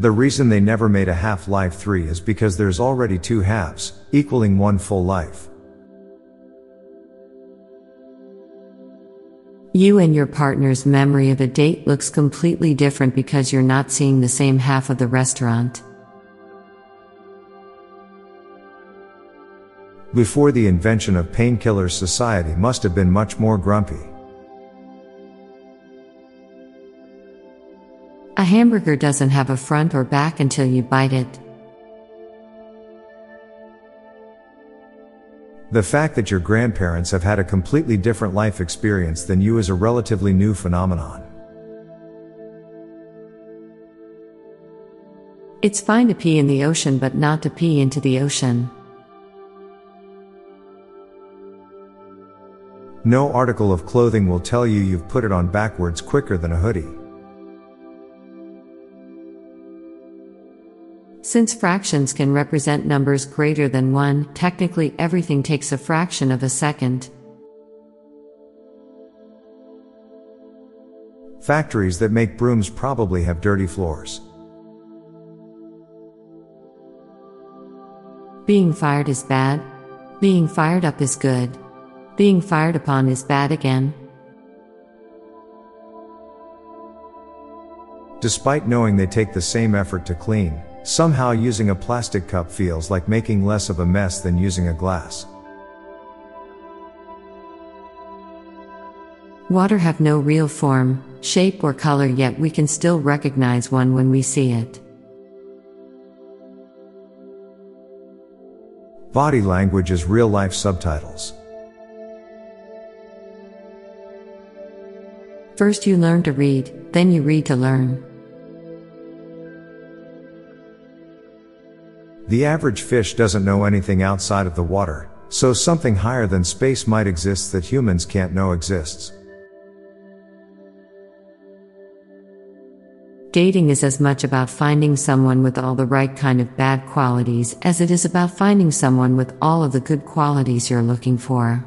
The reason they never made a Half-Life 3 is because there's already two halves, equaling one full life. You and your partner's memory of a date looks completely different because you're not seeing the same half of the restaurant. Before the invention of painkillers society must have been much more grumpy. A hamburger doesn't have a front or back until you bite it. The fact that your grandparents have had a completely different life experience than you is a relatively new phenomenon. It's fine to pee in the ocean but not to pee into the ocean. No article of clothing will tell you you've put it on backwards quicker than a hoodie. Since fractions can represent numbers greater than 1, technically everything takes a fraction of a second. Factories that make brooms probably have dirty floors. Being fired is bad. Being fired up is good. Being fired upon is bad again. Despite knowing they take the same effort to clean, Somehow using a plastic cup feels like making less of a mess than using a glass. Water have no real form, shape or color yet we can still recognize one when we see it. Body language is real life subtitles. First you learn to read, then you read to learn. The average fish doesn't know anything outside of the water, so something higher than space might exist that humans can't know exists. Dating is as much about finding someone with all the right kind of bad qualities as it is about finding someone with all of the good qualities you're looking for.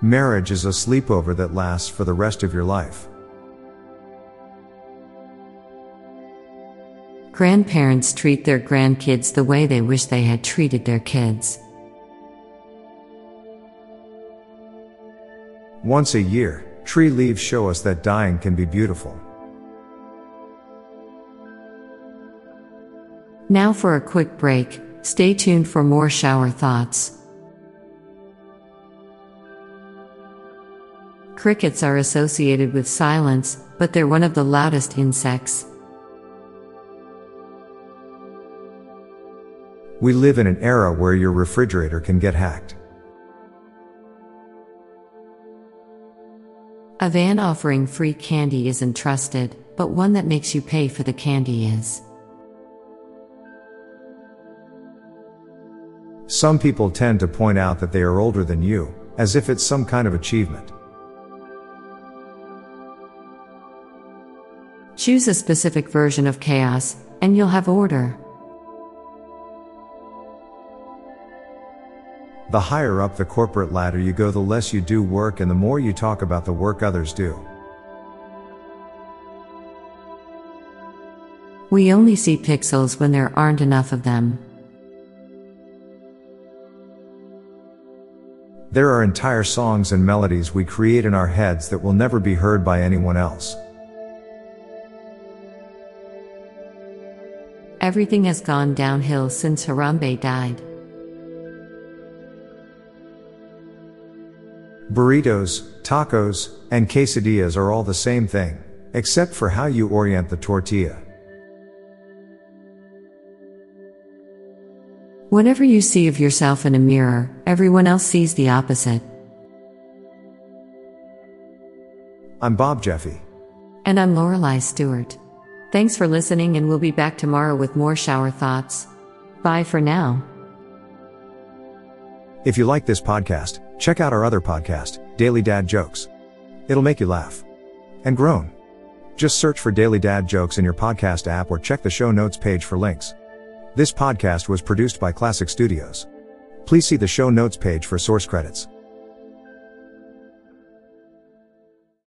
Marriage is a sleepover that lasts for the rest of your life. Grandparents treat their grandkids the way they wish they had treated their kids. Once a year, tree leaves show us that dying can be beautiful. Now for a quick break, stay tuned for more shower thoughts. Crickets are associated with silence, but they're one of the loudest insects. We live in an era where your refrigerator can get hacked. A van offering free candy isn't trusted, but one that makes you pay for the candy is. Some people tend to point out that they are older than you, as if it's some kind of achievement. Choose a specific version of chaos, and you'll have order. The higher up the corporate ladder you go, the less you do work and the more you talk about the work others do. We only see pixels when there aren't enough of them. There are entire songs and melodies we create in our heads that will never be heard by anyone else. Everything has gone downhill since Harambe died. Burritos, tacos, and quesadillas are all the same thing, except for how you orient the tortilla. Whatever you see of yourself in a mirror, everyone else sees the opposite. I'm Bob Jeffy. And I'm Lorelei Stewart. Thanks for listening, and we'll be back tomorrow with more shower thoughts. Bye for now. If you like this podcast, check out our other podcast, Daily Dad Jokes. It'll make you laugh and groan. Just search for Daily Dad Jokes in your podcast app or check the show notes page for links. This podcast was produced by Klassic Studios. Please see the show notes page for source credits.